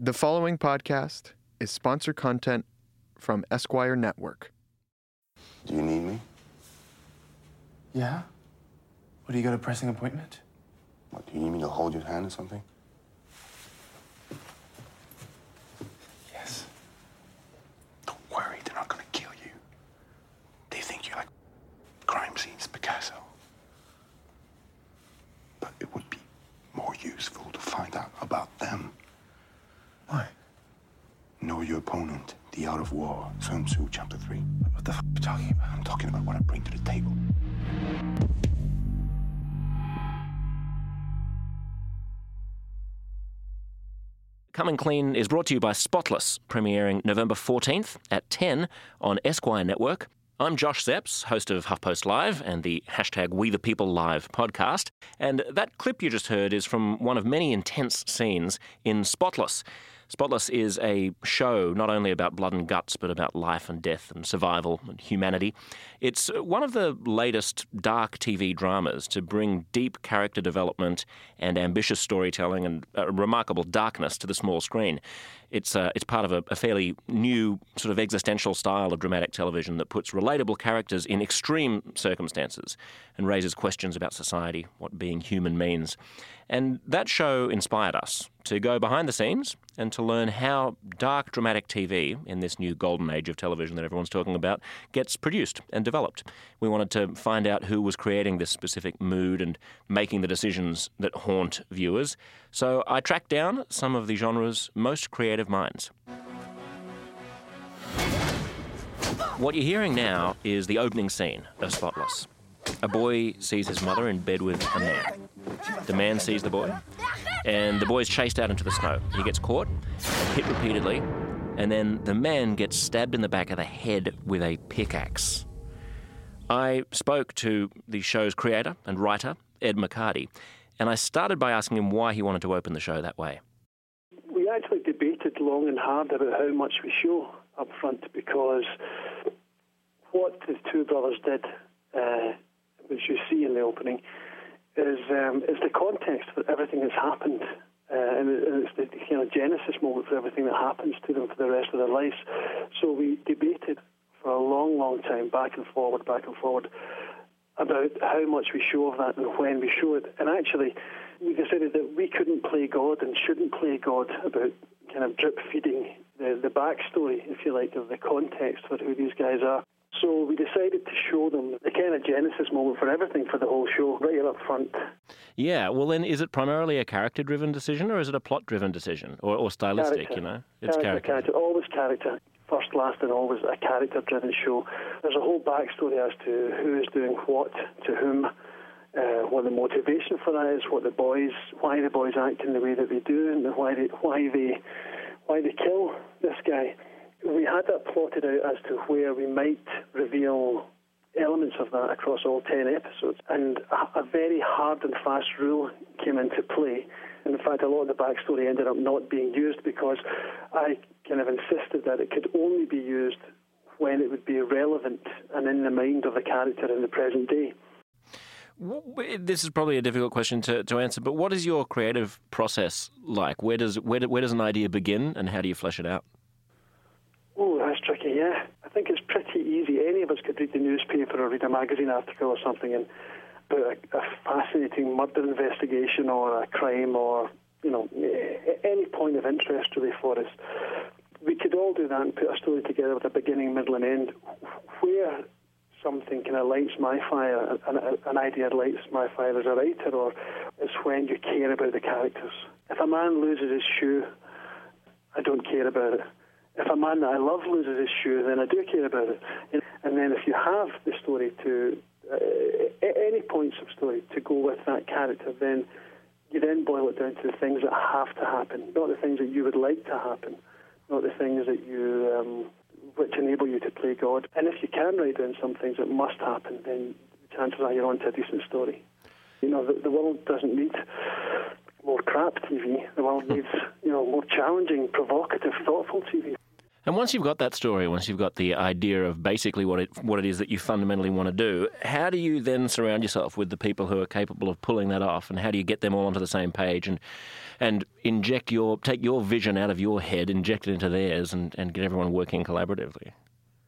The following podcast is sponsor content from Esquire Network. Do you need me? Yeah? What, do you got a pressing appointment? What, do you need me to hold your hand or something? Yes. Don't worry, they're not gonna kill you. They think you're like crime scenes Picasso. But it would be more useful to find out about them. Why? Know your opponent, the art Sun Tzu, chapter 3. What the f are you talking about? I'm talking about what I bring to the table. Coming Clean is brought to you by Spotless, premiering November 14th at 10 on Esquire Network. I'm Josh Zepps, host of HuffPost Live and the hashtag We the People Live podcast. And that clip you just heard is from one of many intense scenes in Spotless. Spotless is a show not only about blood and guts, but about life and death and survival and humanity. It's one of the latest dark TV dramas to bring deep character development and ambitious storytelling and remarkable darkness to the small screen. It's, uh, it's part of a, a fairly new sort of existential style of dramatic television that puts relatable characters in extreme circumstances and raises questions about society, what being human means. And that show inspired us to go behind the scenes and to learn how dark dramatic TV in this new golden age of television that everyone's talking about gets produced and developed. We wanted to find out who was creating this specific mood and making the decisions that haunt viewers. So I tracked down some of the genre's most creative minds. What you're hearing now is the opening scene of Spotless. A boy sees his mother in bed with a man. The man sees the boy, and the boy is chased out into the snow. He gets caught, hit repeatedly, and then the man gets stabbed in the back of the head with a pickaxe. I spoke to the show's creator and writer, Ed McCardie, and I started by asking him why he wanted to open the show that way. We actually debated long and hard about how much we show up front because what the two brothers did, uh, which you see in the opening, is um, is the context for everything that's happened, uh, and it's the kind of genesis moment for everything that happens to them for the rest of their lives. So we debated for a long, long time, back and forward, back and forward, about how much we show of that and when we show it. And actually, we decided that we couldn't play God and shouldn't play God about kind of drip feeding the, the backstory, if you like, of the context for who these guys are. So we decided to show them the kind of genesis moment for everything for the whole show, right up front. Yeah, well, then is it primarily a character driven decision or is it a plot driven decision or, or stylistic, Character. you know? It's character, character, always character. First, last, and always a character driven show. There's a whole backstory as to who is doing what to whom. Uh, what the motivation for that is, what the boys, why the boys act in the way that they do, and why they, why they, why they kill this guy. We had that plotted out as to where we might reveal elements of that across all 10 episodes. And a, very hard and fast rule came into play. And in fact, a lot of the backstory ended up not being used because I kind of insisted that it could only be used when it would be relevant and in the mind of the character in the present day. This is probably a difficult question to, to answer, but what is your creative process like? Where does where, where does an idea begin, and how do you flesh it out? Yeah. I think it's pretty easy. Any of us could read the newspaper or read a magazine article or something and about a, a fascinating murder investigation or a crime or, you know, any point of interest really for us. We could all do that and put a story together with a beginning, middle and end. Where something kind of lights my fire, an, an idea lights my fire as a writer, or is when you care about the characters. If a man loses his shoe, I don't care about it. If a man that I love loses his shoe, then I do care about it. And then if you have the story to, uh, any points of story to go with that character, then you then boil it down to the things that have to happen, not the things that you would like to happen, not the things that you, um, which enable you to play God. And if you can write down some things that must happen, then chances are you're onto a decent story. You know, the, the world doesn't need more crap TV. The world needs, you know, more challenging, provocative, thoughtful TV. And once you've got that story, once you've got the idea of basically what it what it is that you fundamentally want to do, how do you then surround yourself with the people who are capable of pulling that off, and how do you get them all onto the same page and and inject your take your vision out of your head, inject it into theirs, and, and get everyone working collaboratively?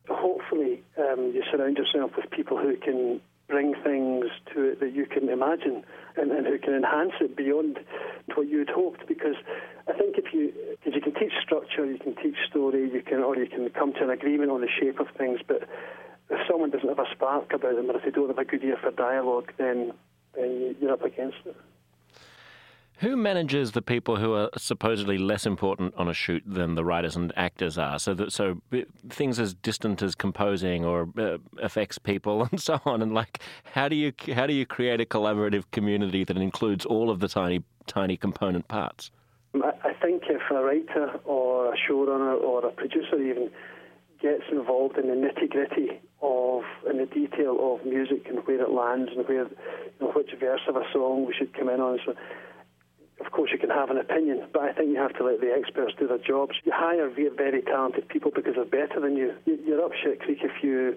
Hopefully, um, you surround yourself with people who can bring things to it that you can imagine and, and who can enhance it beyond what you had hoped. Because I think if you, you can teach structure, you can teach story, you can, or you can come to an agreement on the shape of things. But if someone doesn't have a spark about them, or if they don't have a good ear for dialogue, then then you're up against it. Who manages the people who are supposedly less important on a shoot than the writers and actors are? So that so things as distant as composing or uh, effects people and so on. And like, how do you how do you create a collaborative community that includes all of the tiny tiny component parts? Um, I think if a writer or a showrunner or a producer even gets involved in the nitty gritty of in the detail of music and where it lands and where you know, which verse of a song we should come in on. So of course, you can have an opinion, but I think you have to let the experts do their jobs. You hire very talented people because they're better than you. You're up shit creek if you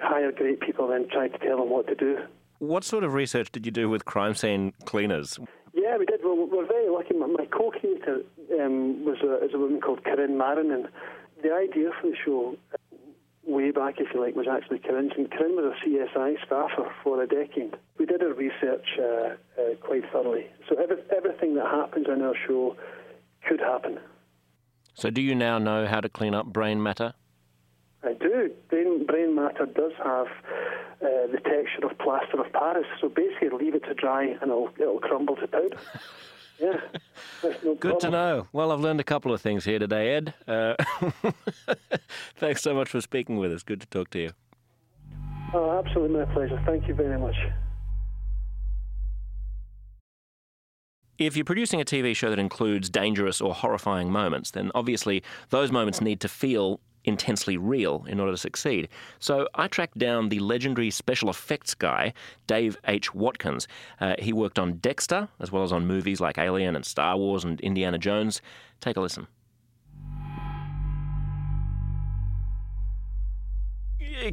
hire great people and try to tell them what to do. What sort of research did you do with crime scene cleaners? Yeah, we did. Well, we're very lucky. My co-creator um, was a, is a woman called Corinne Marrinan, and the idea for the show way back, if you like, was actually Corinne. And Corinne was a CSI staffer for a decade. We did our research uh, uh, quite thoroughly. So every, everything that happens in our show could happen. So do you now know how to clean up brain matter? I do. Brain, brain matter does have uh, the texture of plaster of Paris. So basically, leave it to dry and it'll, it'll crumble to powder. Yeah. No Good to know. Well, I've learned a couple of things here today, Ed. Uh, thanks so much for speaking with us. Good to talk to you. Oh, absolutely my pleasure. Thank you very much. If you're producing a TV show that includes dangerous or horrifying moments, then obviously those moments need to feel intensely real in order to succeed. So I tracked down the legendary special effects guy, Dave H. Watkins. Uh, he worked on Dexter, as well as on movies like Alien and Star Wars and Indiana Jones. Take a listen.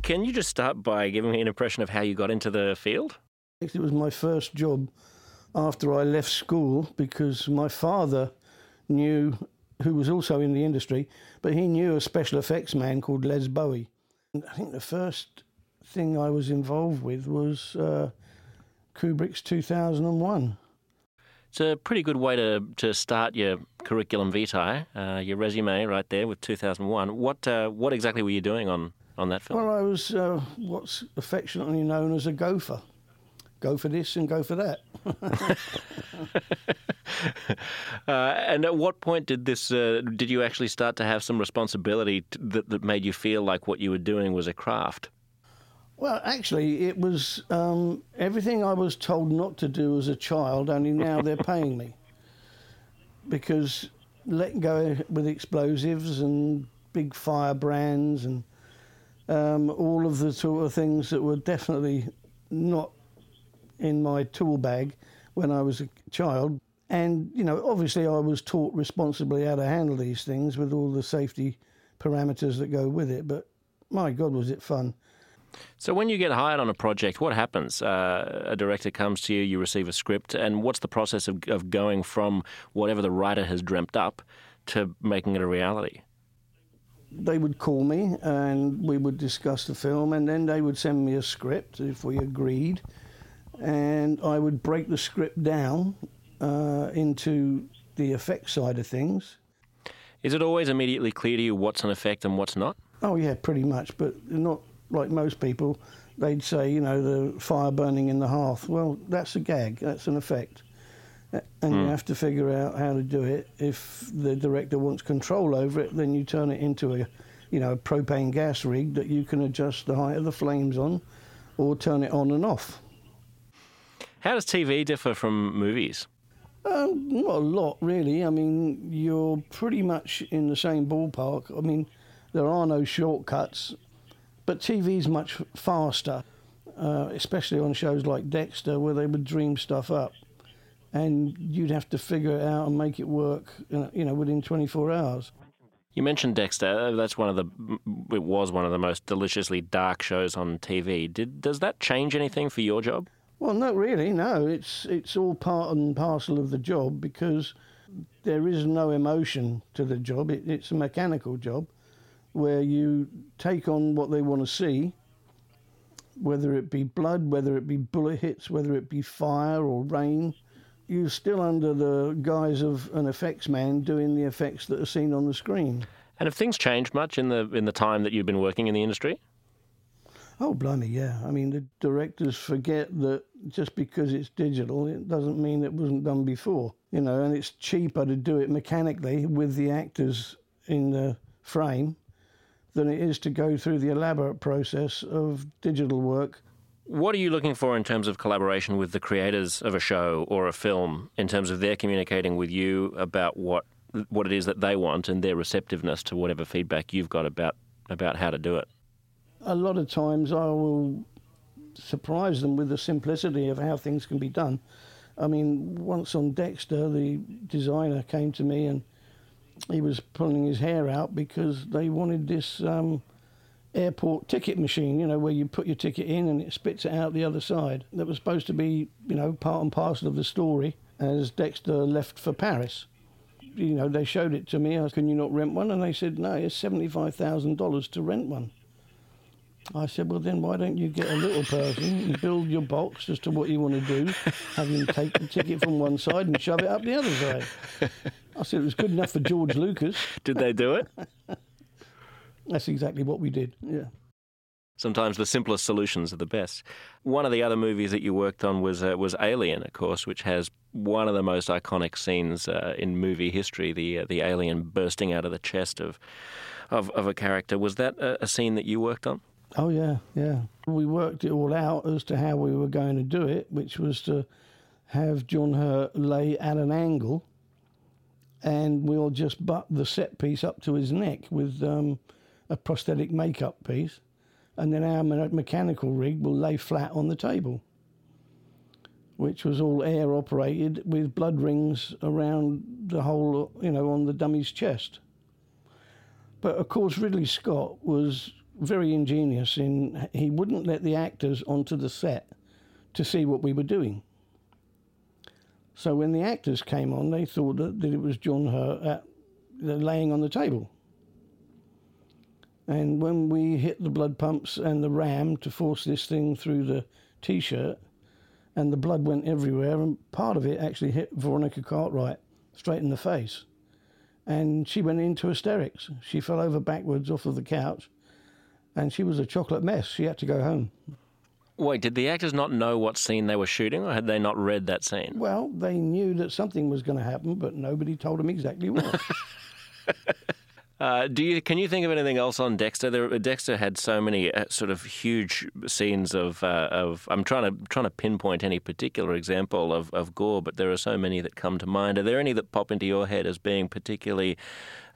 Can you just start by giving me an impression of how you got into the field? It was my first job after I left school because my father knew who was also in the industry, but he knew a special effects man called Les Bowie. I think the first thing I was involved with was uh, Kubrick's 2001. It's a pretty good way to, to start your curriculum vitae, uh, your resume right there with 2001. What uh, what exactly were you doing on, on that film? Well, I was uh, what's affectionately known as a gopher. Go for this and go for that. uh, and at what point did this? Uh, did you actually start to have some responsibility that, that made you feel like what you were doing was a craft? Well, actually, it was um, everything I was told not to do as a child. Only now they're paying me because letting go with explosives and big firebrands and um, all of the sort of things that were definitely not in my tool bag when I was a child and, you know, obviously I was taught responsibly how to handle these things with all the safety parameters that go with it. But my God, was it fun. So, when you get hired on a project, what happens? Uh, a director comes to you, you receive a script, and what's the process of, of going from whatever the writer has dreamt up to making it a reality? They would call me and we would discuss the film, and then they would send me a script if we agreed. And I would break the script down uh, into the effect side of things. Is it always immediately clear to you what's an effect and what's not? Oh yeah, pretty much, but not like most people. They'd say, you know, the fire burning in the hearth. Well, that's a gag. That's an effect, and mm. you hmm. have to figure out how to do it. If the director wants control over it, then you turn it into a, you know, a propane gas rig that you can adjust the height of the flames on, or turn it on and off. How does TV differ from movies? Um, not a lot, really. I mean, you're pretty much in the same ballpark. I mean, there are no shortcuts, but TV's much faster, uh, especially on shows like Dexter, where they would dream stuff up, and you'd have to figure it out and make it work, you know, within 24 hours. You mentioned Dexter. That's one of the. It was one of the most deliciously dark shows on TV. Did does that change anything for your job? Well, not really. No, it's it's all part and parcel of the job because there is no emotion to the job. It, it's a mechanical job where you take on what they want to see, whether it be blood, whether it be bullet hits, whether it be fire or rain. You're still under the guise of an effects man doing the effects that are seen on the screen. And have things changed much in the in the time that you've been working in the industry? Oh, blimey, yeah. I mean, the directors forget that just because it's digital, it doesn't mean it wasn't done before. You know, and it's cheaper to do it mechanically with the actors in the frame than it is to go through the elaborate process of digital work. What are you looking for in terms of collaboration with the creators of a show or a film, in terms of their communicating with you about what what it is that they want and their receptiveness to whatever feedback you've got about about how to do it? A lot of times I will surprise them with the simplicity of how things can be done. I mean, once on Dexter, the designer came to me and he was pulling his hair out because they wanted this um, airport ticket machine, you know, where you put your ticket in and it spits it out the other side. That was supposed to be, you know, part and parcel of the story as Dexter left for Paris. You know, they showed it to me. I said, can you not rent one? And they said, no, it's $75,000 to rent one. I said, well, then why don't you get a little person and build your box as to what you want to do, have him take the ticket from one side and shove it up the other side. I said it was good enough for George Lucas. Did they do it? That's exactly what we did, yeah. Sometimes the simplest solutions are the best. One of the other movies that you worked on was uh, was Alien, of course, which has one of the most iconic scenes uh, in movie history: the uh, the alien bursting out of the chest of of, of a character. Was that a, a scene that you worked on? Oh yeah, yeah. We worked it all out as to how we were going to do it, which was to have John Hurt lay at an angle, and we'll just butt the set piece up to his neck with um, a prosthetic makeup piece, and then our me- mechanical rig will lay flat on the table, which was all air operated with blood rings around the whole, you know, on the dummy's chest. But of course, Ridley Scott was very ingenious in he wouldn't let the actors onto the set to see what we were doing. So when the actors came on, they thought that, that it was John Hurt uh, at, laying on the table. And when we hit the blood pumps and the ram to force this thing through the t-shirt, and the blood went everywhere, and part of it actually hit Veronica Cartwright straight in the face. And she went into hysterics. She fell over backwards off of the couch and she was a chocolate mess. She had to go home. Wait, did the actors not know what scene they were shooting, or had they not read that scene? Well, they knew that something was going to happen, but nobody told them exactly what. Uh, do you can you think of anything else on Dexter? There, Dexter had so many uh, sort of huge scenes of uh, of. I'm trying to trying to pinpoint any particular example of, of gore, but there are so many that come to mind. Are there any that pop into your head as being particularly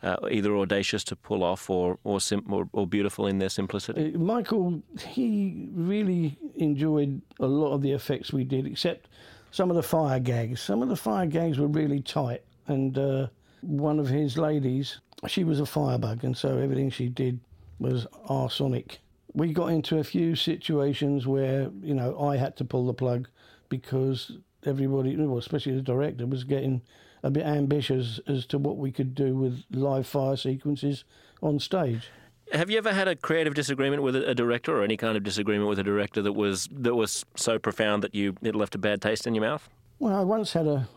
uh, either audacious to pull off or or, sim- or or beautiful in their simplicity? Uh, Michael, he really enjoyed a lot of the effects we did, except some of the fire gags. Some of the fire gags were really tight, and uh, one of his ladies, she was a firebug, and so everything she did was arsonic. We got into a few situations where, you know, I had to pull the plug because everybody, well, especially the director, was getting a bit ambitious as to what we could do with live fire sequences on stage. Have you ever had a creative disagreement with a director, or any kind of disagreement with a director that was that was so profound that you it left a bad taste in your mouth? Well, I once had a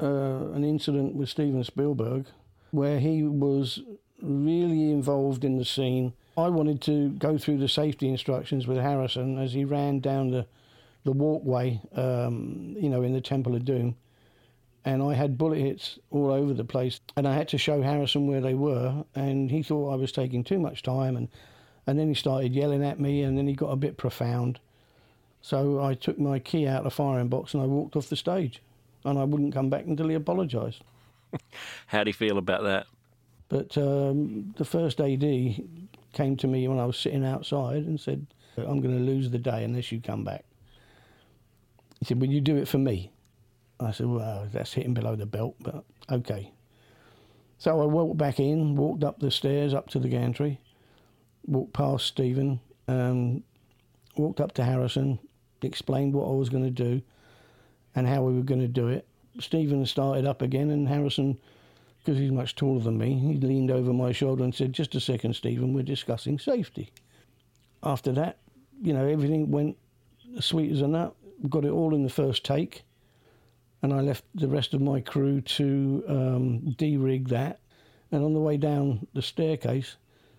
uh, an incident with Steven Spielberg where he was really involved in the scene. I wanted to go through the safety instructions with Harrison as he ran down the the walkway, um, you know, in the Temple of Doom, and I had bullet hits all over the place, and I had to show Harrison where they were, and he thought I was taking too much time, and and then he started yelling at me, and then he got a bit profound. So I took my key out of the firing box and I walked off the stage, and I wouldn't come back until he apologised. How do you feel about that? But um, the first AD came to me when I was sitting outside and said, I'm going to lose the day unless you come back. He said, Will you do it for me? I said, Well, that's hitting below the belt, but okay. So I walked back in, walked up the stairs up to the gantry, walked past Steven, um, walked up to Harrison, explained what I was going to do and how we were going to do it. Steven started up again, and Harrison, because he's much taller than me, he leaned over my shoulder and said, Just a second, Steven, we're discussing safety. After that, you know, everything went sweet as a nut. Got it all in the first take and I left the rest of my crew to um, de-rig that. And on the way down the staircase,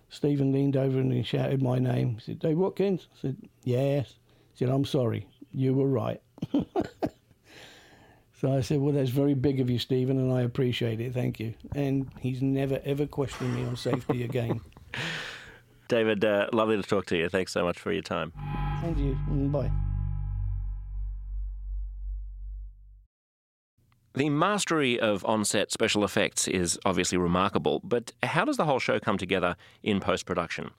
Steven leaned over and he shouted my name. He said, Dave Watkins? I said, yes. He said, I'm sorry, you were right. so I said, well, that's very big of you, Steven, and I appreciate it, thank you. And he's never, ever questioned me on safety again. David, uh, lovely to talk to you. Thanks so much for your time. Thank you. Bye. The mastery of on-set special effects is obviously remarkable, but how does the whole show come together in post-production?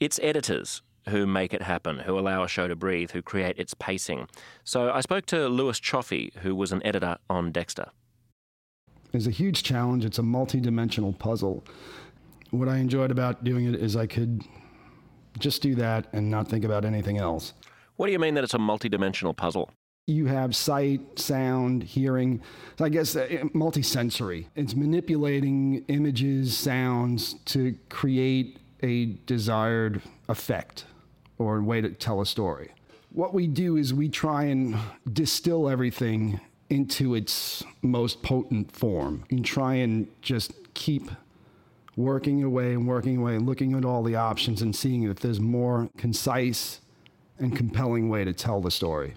It's editors who make it happen, who allow a show to breathe, who create its pacing. So I spoke to Louis Cioffi, who was an editor on Dexter. It's a huge challenge. It's a multi-dimensional puzzle. What I enjoyed about doing it is I could just do that and not think about anything else. What do you mean that it's a multi-dimensional puzzle? You have sight, sound, hearing. So I guess uh, multisensory. It's manipulating images, sounds to create a desired effect or a way to tell a story. What we do is we try and distill everything into its most potent form and try and just keep working away and working away, and looking at all the options and seeing if there's more concise and compelling way to tell the story.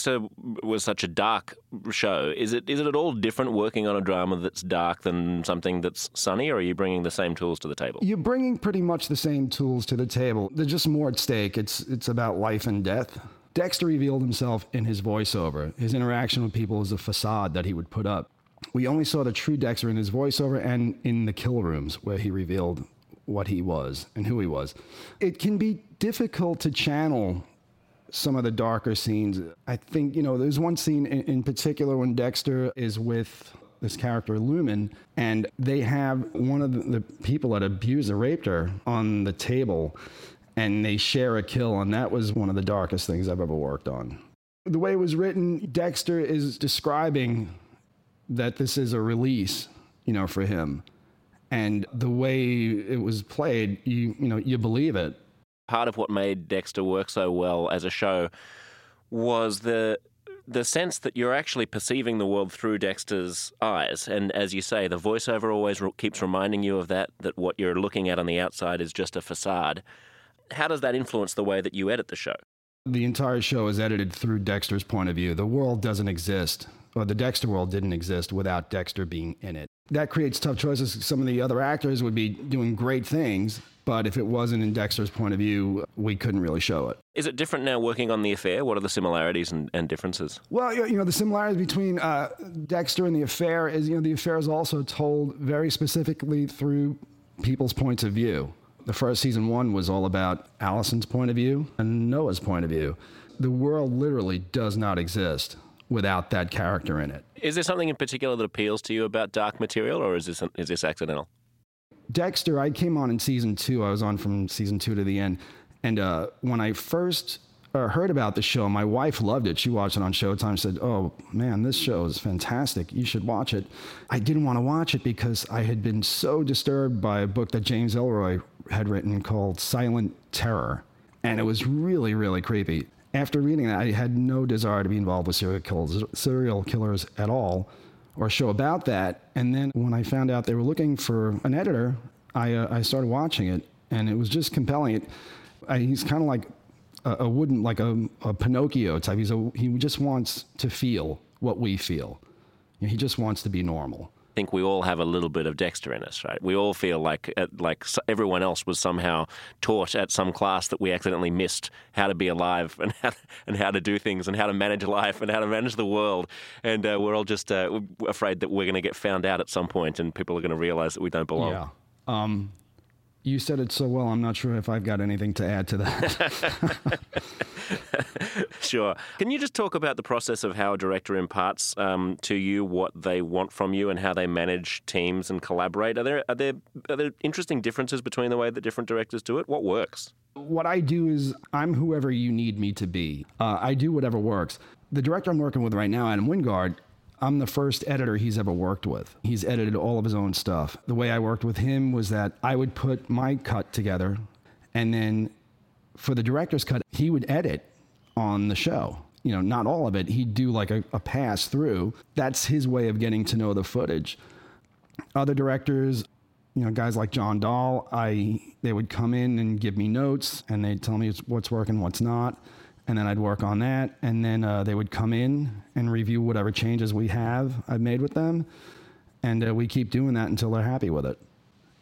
Dexter was such a dark show. Is it is it at all different working on a drama that's dark than something that's sunny, or are you bringing the same tools to the table? You're bringing pretty much the same tools to the table. There's just more at stake. It's it's about life and death. Dexter revealed himself in his voiceover. His interaction with people is a facade that he would put up. We only saw the true Dexter in his voiceover and in the kill rooms where he revealed what he was and who he was. It can be difficult to channel some of the darker scenes. I think, you know, there's one scene in, in particular when Dexter is with this character Lumen, and they have one of the, people that abused or raped her on the table, and they share a kill, and that was one of the darkest things I've ever worked on. The way it was written, Dexter is describing that this is a release, you know, for him. And the way it was played, you you know, you believe it part of what made Dexter work so well as a show was the the sense that you're actually perceiving the world through Dexter's eyes. And as you say, the voiceover always re- keeps reminding you of that, that what you're looking at on the outside is just a facade. How does that influence the way that you edit the show? The entire show is edited through Dexter's point of view. The world doesn't exist, or the Dexter world didn't exist without Dexter being in it. That creates tough choices. Some of the other actors would be doing great things, but if it wasn't in Dexter's point of view, we couldn't really show it. Is it different now working on The Affair? What are the similarities and, and differences? Well, you know, the similarities between uh, Dexter and The Affair is, you know, The Affair is also told very specifically through people's points of view. The first season one was all about Allison's point of view and Noah's point of view. The world literally does not exist without that character in it. Is there something in particular that appeals to you about dark material, or is this is this accidental? Dexter, I came on in season two. I was on from season two to the end. And uh, when I first uh, heard about the show, my wife loved it. She watched it on Showtime. Said, "Oh man, this show is fantastic. You should watch it." I didn't want to watch it because I had been so disturbed by a book that James Ellroy had written called Silent Terror, and it was really, really creepy. After reading that, I had no desire to be involved with serial killers, serial killers at all or show about that. And then when I found out they were looking for an editor, I, uh, I started watching it, and it was just compelling. It, I, he's kind of like a, a, wooden, like a, a Pinocchio type. He's a, he just wants to feel what we feel. You know, he just wants to be normal think we all have a little bit of Dexter in us, right? We all feel like uh, like everyone else was somehow taught at some class that we accidentally missed how to be alive and how, and how to do things and how to manage life and how to manage the world, and uh, we're all just uh, afraid that we're going to get found out at some point and people are going to realize that we don't belong. Yeah. Um, You said it so well, I'm not sure if I've got anything to add to that. sure. Can you just talk about the process of how a director imparts um, to you what they want from you and how they manage teams and collaborate? Are there, are, there, are there interesting differences between the way that different directors do it? What works? What I do is I'm whoever you need me to be. Uh, I do whatever works. The director I'm working with right now, Adam Wingard, I'm the first editor he's ever worked with. He's edited all of his own stuff. The way I worked with him was that I would put my cut together, and then for the director's cut, he would edit on the show. You know, not all of it. He'd do like a, a pass through. That's his way of getting to know the footage. Other directors, you know, guys like John Dahl, I they would come in and give me notes, and they'd tell me what's working, what's not and then I'd work on that, and then uh, they would come in and review whatever changes we have I've made with them, and uh, we keep doing that until they're happy with it.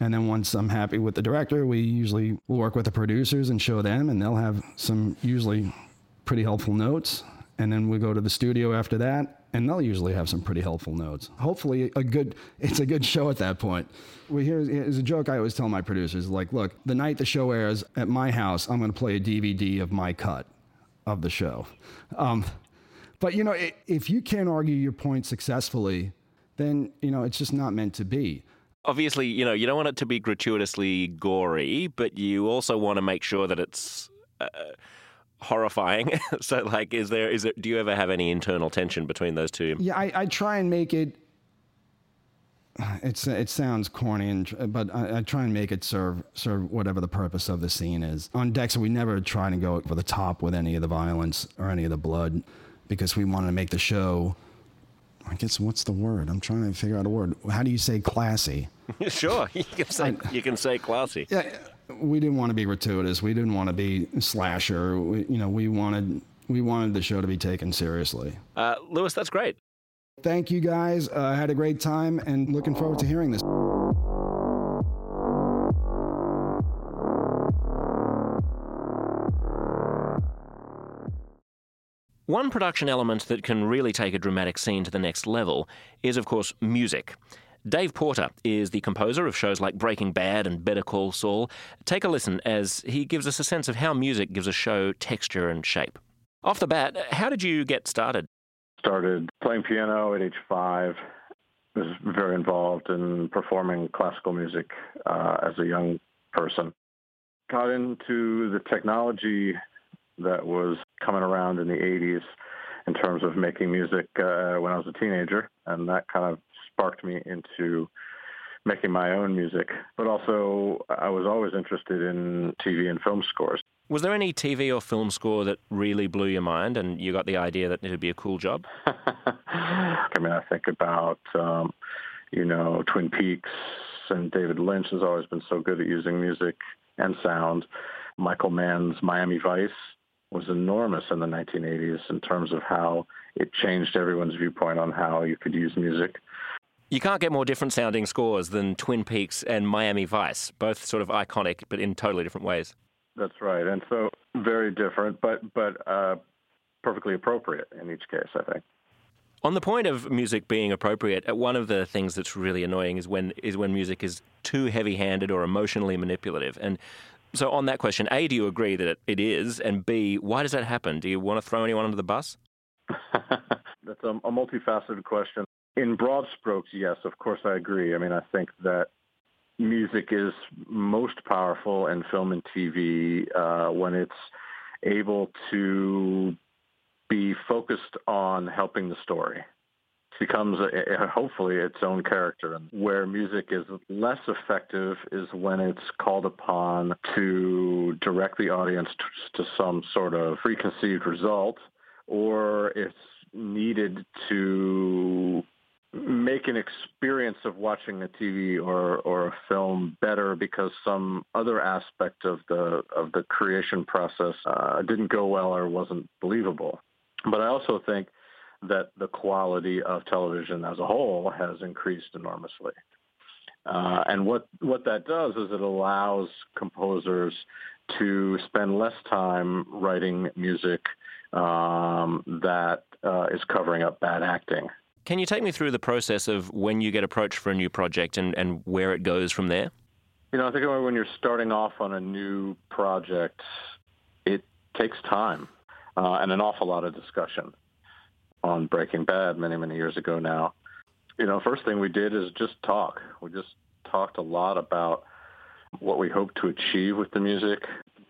And then once I'm happy with the director, we usually work with the producers and show them, and they'll have some usually pretty helpful notes. And then we go to the studio after that, and they'll usually have some pretty helpful notes. Hopefully, a good it's a good show at that point. Well, here's, here's a joke I always tell my producers: like, look, the night the show airs at my house, I'm going to play a DVD of my cut of the show. Um, but you know, if you can't argue your point successfully, then you know it's just not meant to be. Obviously, you know you don't want it to be gratuitously gory, but you also want to make sure that it's. Uh, horrifying. so, like, is there is it? Do you ever have any internal tension between those two? Yeah, I, I try and make it it's it sounds corny, and, but I, I, try and make it serve serve whatever the purpose of the scene is. On Dexter, we never try to go over the top with any of the violence or any of the blood, because we wanted to make the show. I guess what's the word? I'm trying to figure out a word. How do you say classy? sure, you can say I, you can say classy. Yeah, we didn't want to be gratuitous. We didn't want to be slasher. We, you know, we wanted we wanted the show to be taken seriously. Uh, Louis, that's great. Thank you guys. I uh, had a great time and looking forward to hearing this. One production element that can really take a dramatic scene to the next level is, of course, music. Dave Porter is the composer of shows like Breaking Bad and Better Call Saul. Take a listen as he gives us a sense of how music gives a show texture and shape. Off the bat, how did you get started? Started playing piano at age five. Was very involved in performing classical music uh, as a young person. Got into the technology that was coming around in the 80s in terms of making music uh, when I was a teenager, and that kind of sparked me into making my own music. But also, I was always interested in TV and film scores. Was there any TV or film score that really blew your mind and you got the idea that it would be a cool job? I mean, I think about, um, you know, Twin Peaks and David Lynch has always been so good at using music and sound. Michael Mann's Miami Vice was enormous in the 1980s in terms of how it changed everyone's viewpoint on how you could use music. You can't get more different sounding scores than Twin Peaks and Miami Vice, both sort of iconic but in totally different ways. That's right, and so very different, but but uh, perfectly appropriate in each case, I think. On the point of music being appropriate, uh, one of the things that's really annoying is when is when music is too heavy-handed or emotionally manipulative. And so, on that question, a, do you agree that it, it is, and b, why does that happen? Do you want to throw anyone under the bus? that's a, a multifaceted question. In broad strokes, yes, of course, I agree. I mean, I think that music is most powerful in film and TV uh, when it's able to be focused on helping the story. It becomes a, a, hopefully its own character. And where music is less effective is when it's called upon to direct the audience to, to some sort of preconceived result, or it's needed to make an experience of watching a TV or, or a film better because some other aspect of the of the creation process uh, didn't go well or wasn't believable. But I also think that the quality of television as a whole has increased enormously. Uh, and what, what that does is it allows composers to spend less time writing music um, that uh, is covering up bad acting. Can you take me through the process of when you get approached for a new project and, and where it goes from there? You know, I think when you're starting off on a new project, it takes time uh, and an awful lot of discussion. On Breaking Bad many, many years ago now, you know, first thing we did is just talk. We just talked a lot about what we hope to achieve with the music,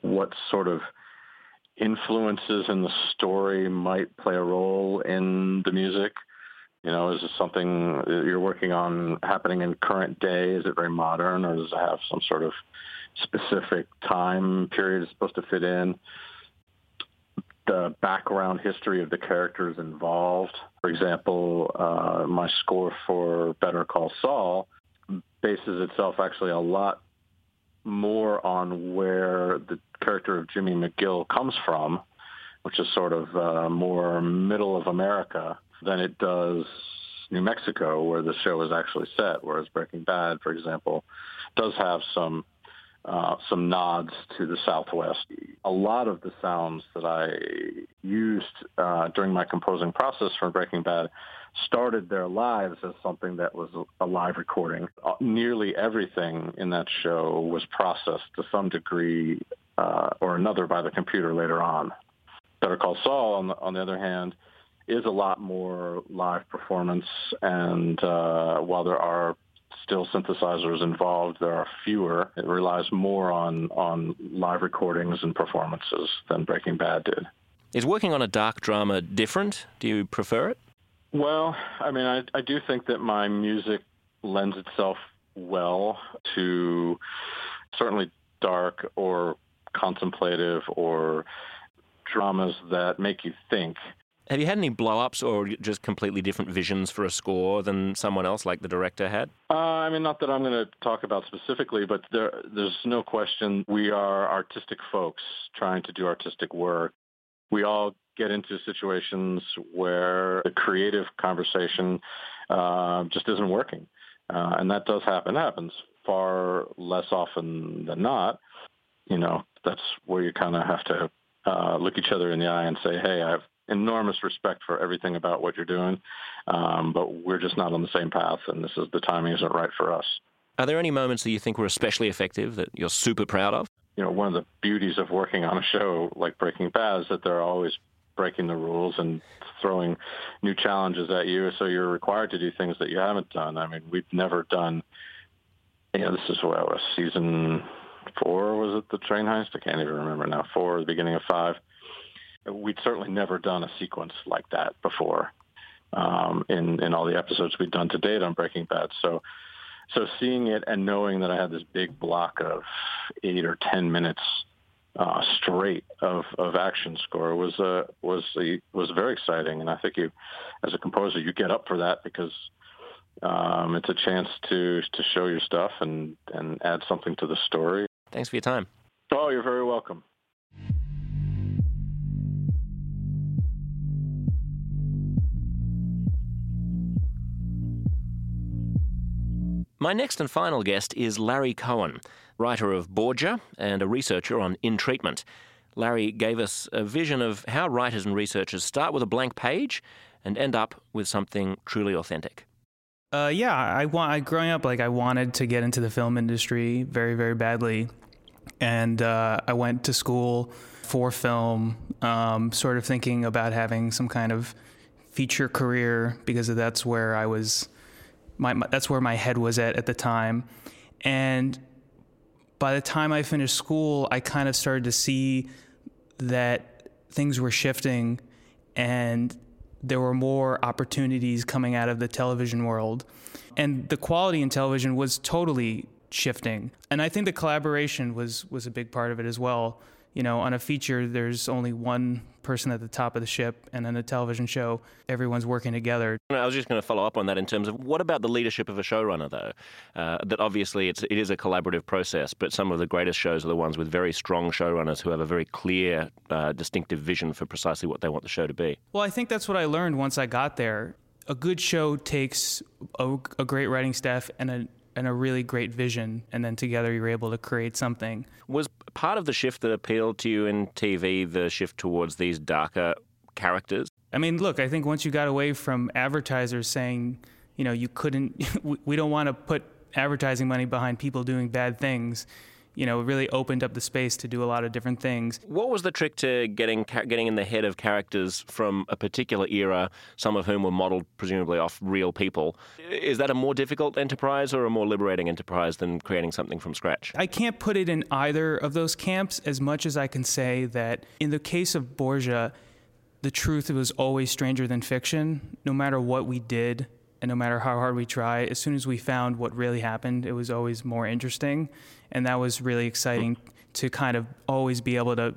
what sort of influences in the story might play a role in the music. You know, is this something you're working on happening in current day? Is it very modern, or does it have some sort of specific time period it's supposed to fit in? The background history of the characters involved. For example, uh, my score for Better Call Saul bases itself actually a lot more on where the character of Jimmy McGill comes from, which is sort of uh, more middle of America, than it does New Mexico, where the show is actually set. Whereas Breaking Bad, for example, does have some uh, some nods to the Southwest. A lot of the sounds that I used uh, during my composing process for Breaking Bad started their lives as something that was a live recording. Uh, nearly everything in that show was processed to some degree uh, or another by the computer later on. Better Call Saul, on the, on the other hand, is a lot more live performance, and uh, while there are still synthesizers involved, there are fewer. It relies more on on live recordings and performances than Breaking Bad did. Is working on a dark drama different? Do you prefer it? Well, I mean, I, I do think that my music lends itself well to certainly dark or contemplative or dramas that make you think. Have you had any blow-ups or just completely different visions for a score than someone else, like the director had? Uh, I mean, not that I'm going to talk about specifically, but there, there's no question we are artistic folks trying to do artistic work. We all get into situations where the creative conversation uh, just isn't working. Uh, and that does happen. It happens far less often than not. You know, that's where you kind of have to uh, look each other in the eye and say, hey, I have enormous respect for everything about what you're doing, um, but we're just not on the same path, and this is the timing isn't right for us. Are there any moments that you think were especially effective that you're super proud of? You know, one of the beauties of working on a show like Breaking Bad is that there are always breaking the rules and throwing new challenges at you. So you're required to do things that you haven't done. I mean, we've never done, you know, this is what was season four, was it the train heist? I can't even remember now. Four, the beginning of five. We'd certainly never done a sequence like that before um, in, in all the episodes we'd done to date on Breaking Bad. So, so seeing it and knowing that I had this big block of eight or 10 minutes uh, straight of, of action score was uh, was a, was very exciting, and I think you, as a composer, you get up for that because um, it's a chance to to show your stuff and and add something to the story. Thanks for your time. Oh, you're very welcome. My next and final guest is Larry Cohen writer of Borgia and a researcher on in treatment. Larry gave us a vision of how writers and researchers start with a blank page and end up with something truly authentic. Uh, yeah, I want. I growing up, like I wanted to get into the film industry very, very badly, and uh, I went to school for film, um, sort of thinking about having some kind of feature career because that's where I was. My, my that's where my head was at at the time, and by the time I finished school, I kind of started to see that things were shifting and there were more opportunities coming out of the television world. And the quality in television was totally shifting. And I think the collaboration was was a big part of it as well you know, on a feature, there's only one person at the top of the ship, and on a television show, everyone's working together. I was just going to follow up on that in terms of what about the leadership of a showrunner, though? Uh, that obviously it's, it is a collaborative process, but some of the greatest shows are the ones with very strong showrunners who have a very clear, uh, distinctive vision for precisely what they want the show to be. Well, I think that's what I learned once I got there. A good show takes a, a great writing staff and a and a really great vision, and then together you're able to create something. Was part of the shift that appealed to you in TV the shift towards these darker characters? I mean, look, I think once you got away from advertisers saying, you know, you couldn't, we don't want to put advertising money behind people doing bad things, you know, really opened up the space to do a lot of different things. What was the trick to getting getting in the head of characters from a particular era, some of whom were modeled presumably off real people? Is that a more difficult enterprise or a more liberating enterprise than creating something from scratch? I can't put it in either of those camps as much as I can say that in the case of Borgia, the truth was always stranger than fiction. No matter what we did, and no matter how hard we try, as soon as we found what really happened, it was always more interesting, and that was really exciting to kind of always be able to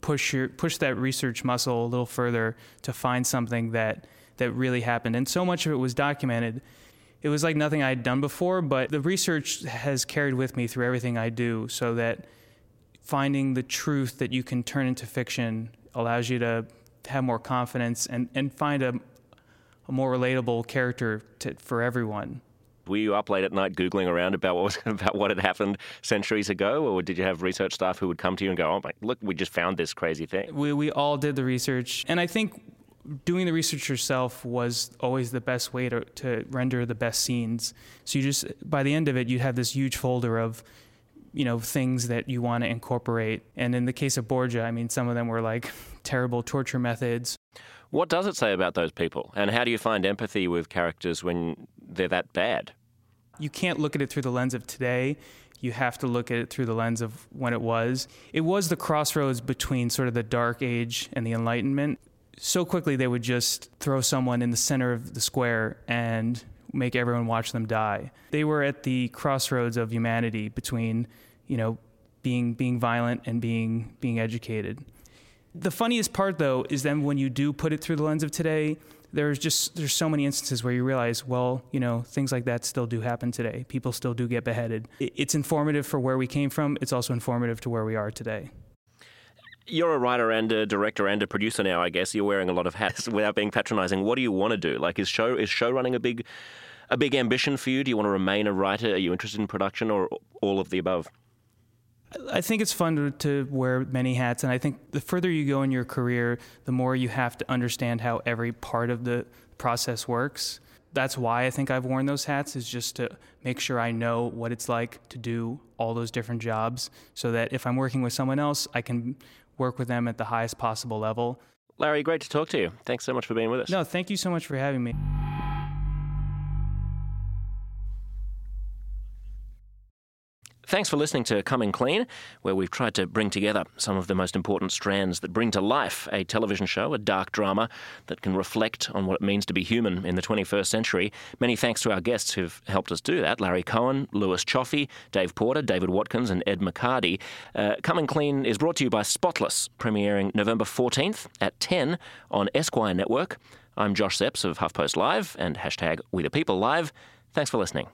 push your push that research muscle a little further to find something that that really happened. And so much of it was documented. It was like nothing I had done before, but the research has carried with me through everything I do, so that finding the truth that you can turn into fiction allows you to have more confidence and, and find a, a more relatable character to, for everyone. Were you up late at night googling around about what was about what had happened centuries ago, or did you have research staff who would come to you and go, "Oh, my, look, we just found this crazy thing"? We we all did the research, and I think doing the research yourself was always the best way to to render the best scenes. So you just by the end of it, you'd have this huge folder of you know things that you want to incorporate. And in the case of Borgia, I mean, some of them were like terrible torture methods. What does it say about those people? And how do you find empathy with characters when they're that bad? You can't look at it through the lens of today. You have to look at it through the lens of when it was. It was the crossroads between sort of the Dark Age and the Enlightenment. So quickly, they would just throw someone in the center of the square and make everyone watch them die. They were at the crossroads of humanity between, you know, being being violent and being being educated. The funniest part, though, is then when you do put it through the lens of today, there's just there's so many instances where you realize, well, you know, things like that still do happen today. People still do get beheaded. It's informative for where we came from. It's also informative to where we are today. You're a writer and a director and a producer now. I guess you're wearing a lot of hats without being patronizing. What do you want to do? Like, is show is show running a big a big ambition for you? Do you want to remain a writer? Are you interested in production or all of the above? I think it's fun to, to, wear many hats, and I think the further you go in your career, the more you have to understand how every part of the process works. That's why I think I've worn those hats, is just to make sure I know what it's like to do all those different jobs, so that if I'm working with someone else, I can work with them at the highest possible level. Larry, great to talk to you. Thanks so much for being with us. No, thank you so much for having me. Thanks for listening to Coming Clean, where we've tried to bring together some of the most important strands that bring to life a television show, a dark drama that can reflect on what it means to be human in the 21st century. Many thanks to our guests who've helped us do that Larry Cohen, Louis Cioffi, Dave Porter, David Watkins, and Ed McCardie. Uh, Coming Clean is brought to you by Spotless, premiering November 14th at 10 on Esquire Network. I'm Josh Zepps of HuffPost Live and hashtag We the People Live. Thanks for listening.